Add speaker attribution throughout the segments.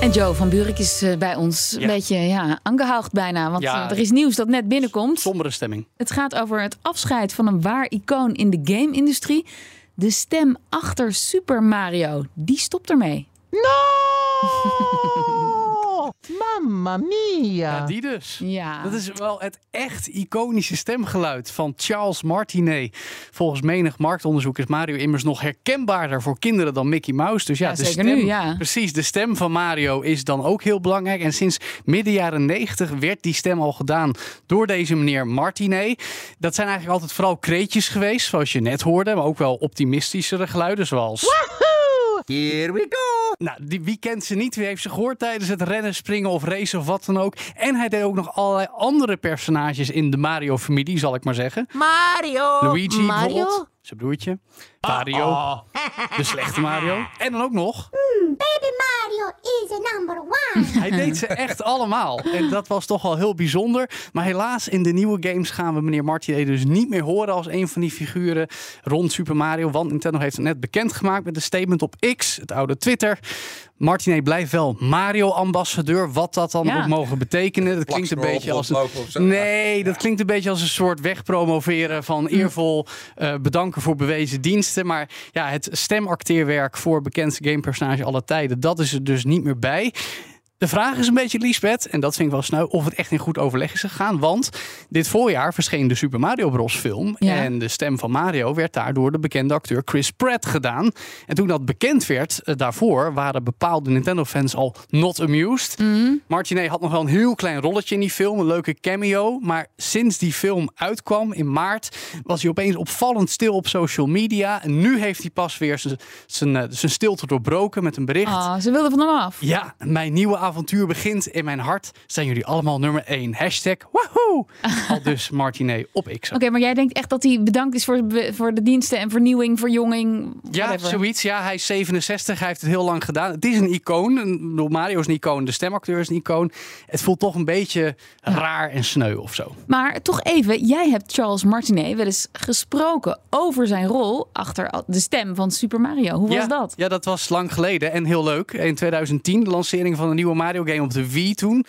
Speaker 1: En Joe van Buurik is eh, bij ons een
Speaker 2: Ja.
Speaker 1: beetje ja, aangehaald bijna. Want
Speaker 2: Ja.
Speaker 1: eh, er is nieuws dat net binnenkomt.
Speaker 2: Sombere stemming.
Speaker 1: Het gaat over het afscheid van een waar icoon in de game-industrie. De stem achter Super Mario, die stopt ermee.
Speaker 3: Mamma mia!
Speaker 2: Ja, die dus.
Speaker 1: Ja.
Speaker 2: Dat is wel het echt iconische stemgeluid van Charles Martinet. Volgens menig marktonderzoek is Mario immers nog herkenbaarder voor kinderen dan Mickey Mouse. Dus ja,
Speaker 1: Ja,
Speaker 2: de
Speaker 1: zeker
Speaker 2: stem,
Speaker 1: nu, ja.
Speaker 2: precies, de stem van Mario is dan ook heel belangrijk. En sinds midden jaren 90 werd die stem al gedaan door deze meneer Martinet. Dat zijn eigenlijk altijd vooral kreetjes geweest, zoals je net hoorde, maar ook wel optimistischere geluiden, zoals.
Speaker 3: Here we go!
Speaker 2: Nou, die, wie kent ze niet? Wie heeft ze gehoord tijdens het rennen, springen of racen of wat dan ook? En hij deed ook nog allerlei andere personages in de Mario-familie, zal ik maar zeggen.
Speaker 3: Mario!
Speaker 2: Luigi
Speaker 3: Mario?
Speaker 2: bijvoorbeeld, zijn broertje. Mario, de slechte Mario. En dan ook nog,
Speaker 4: Baby Mario
Speaker 2: hij deed ze echt allemaal. En dat was toch wel heel bijzonder. Maar helaas, in de nieuwe games gaan we meneer Martinet dus niet meer horen als een van die figuren rond Super Mario. Want Nintendo heeft het net bekendgemaakt met een statement op X, het oude Twitter. Martinet blijft wel Mario-ambassadeur. Wat dat dan
Speaker 1: Ja.
Speaker 2: ook mogen betekenen. Dat klinkt een beetje als een... Nee, dat klinkt een beetje als een soort wegpromoveren van eervol eh, bedanken voor bewezen diensten. Maar ja, het stemacteerwerk voor bekendste gamepersonage aller tijden, dat is er dus niet meer bij. De vraag is een beetje, Liesbeth, en dat vind ik wel snel, of het echt in goed overleg is gegaan. Want dit voorjaar verscheen de Super Mario Bros. film.
Speaker 1: Ja.
Speaker 2: En de stem van Mario werd daar door de bekende acteur Chris Pratt gedaan. En toen dat bekend werd, eh, daarvoor waren bepaalde Nintendo-fans al not amused. Martinet had nog wel een heel klein rolletje in die film, een leuke cameo. Maar sinds die film uitkwam in maart, was hij opeens opvallend stil op social media. En nu heeft hij pas weer zijn- eh, zijn stilte doorbroken met een bericht.
Speaker 1: Ah, ze wilden van hem af.
Speaker 2: Ja, mijn nieuwe avontuur begint. In mijn hart zijn jullie allemaal nummer 1. Hashtag! Al dus Martinet op X.
Speaker 1: Oké, maar jij denkt echt dat hij bedankt is voor, de- voor de diensten en vernieuwing, verjonging,
Speaker 2: Ja,
Speaker 1: whatever.
Speaker 2: zoiets. Ja, hij is 67. Hij heeft het heel lang gedaan. Het is een icoon. Een- Mario is een icoon. De stemacteur is een icoon. Het voelt toch een beetje raar en sneu of zo.
Speaker 1: Maar toch even, jij hebt Charles Martinet wel eens gesproken over zijn rol achter de stem van Super Mario. Hoe was
Speaker 2: ja,
Speaker 1: dat?
Speaker 2: Ja, dat was lang geleden en heel leuk. In 2010, de lancering van de nieuwe Mario game op de Wii toen.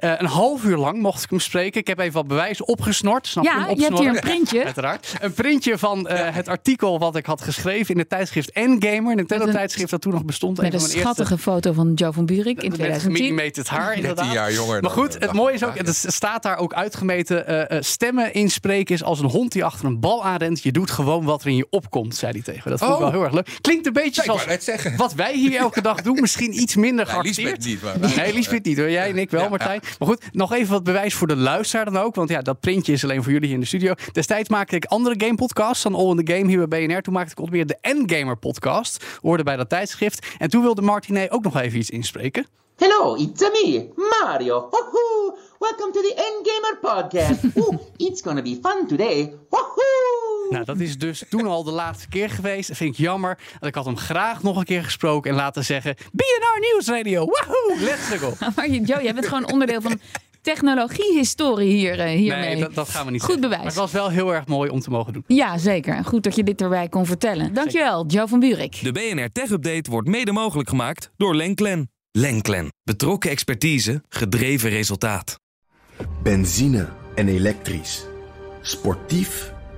Speaker 2: Eh, een half uur lang mocht ik hem spreken. Ik heb even wat bewijs opgesnort. Snap
Speaker 1: Ja, je hebt hier een printje.
Speaker 2: Uiteraard. Een printje van eh, het artikel wat ik had geschreven in het tijdschrift Endgamer. Een Nintendo-tijdschrift dat toen nog bestond.
Speaker 1: Met een
Speaker 2: van mijn eerste-
Speaker 1: schattige foto van Joe van Buurik in
Speaker 2: met
Speaker 1: 2010.
Speaker 2: gemillimeterd haar, inderdaad.
Speaker 5: tien jaar jonger
Speaker 2: Maar goed,
Speaker 5: eh,
Speaker 2: het mooie is ook, het staat daar ook uitgemeten. eh, eh, stemmen inspreken is als een hond die achter een bal aanrent. Je doet gewoon wat er in je opkomt, zei hij tegen. me. Dat vond ik
Speaker 5: Oh.
Speaker 2: wel heel erg leuk. Klinkt een beetje
Speaker 5: wou
Speaker 2: zoals wat wij hier elke dag doen. Misschien iets minder
Speaker 5: Nee,
Speaker 2: geacteerd.
Speaker 5: Liesbeth niet, maar-
Speaker 2: Nee, Liesbeth niet hoor. Jij en ik wel, Martijn. Maar goed, nog even wat bewijs voor de luisteraar dan ook. Want ja, dat printje is alleen voor jullie hier in de studio. Destijds maakte ik andere gamepodcasts dan All in the Game hier bij BNR. Toen maakte ik onder meer de Endgamer podcast. Hoorde bij dat tijdschrift. En toen wilde Martinet ook nog even iets inspreken.
Speaker 6: Hello, it's me, Mario. Woohoo! Welcome to the Endgamer podcast. Ooh, it's gonna be fun today.
Speaker 2: Nou, dat is dus toen al de laatste keer geweest. Dat vind ik jammer. Want ik had hem graag nog een keer gesproken en laten zeggen... BNR Nieuwsradio, wahoo, let's go.
Speaker 1: Maar Joe, jij bent gewoon onderdeel van technologie-historie hier, eh, hiermee.
Speaker 2: Nee, dat, dat gaan we niet
Speaker 1: Goed
Speaker 2: zeggen.
Speaker 1: bewijs.
Speaker 2: Maar het was wel heel erg mooi om te mogen doen.
Speaker 1: Ja, zeker. En goed dat je dit erbij kon vertellen. Dankjewel, Joe van Buurik.
Speaker 7: De BNR Tech Update wordt mede mogelijk gemaakt door Lenklen. Lenklen. Betrokken expertise, gedreven resultaat.
Speaker 8: Benzine en elektrisch. Sportief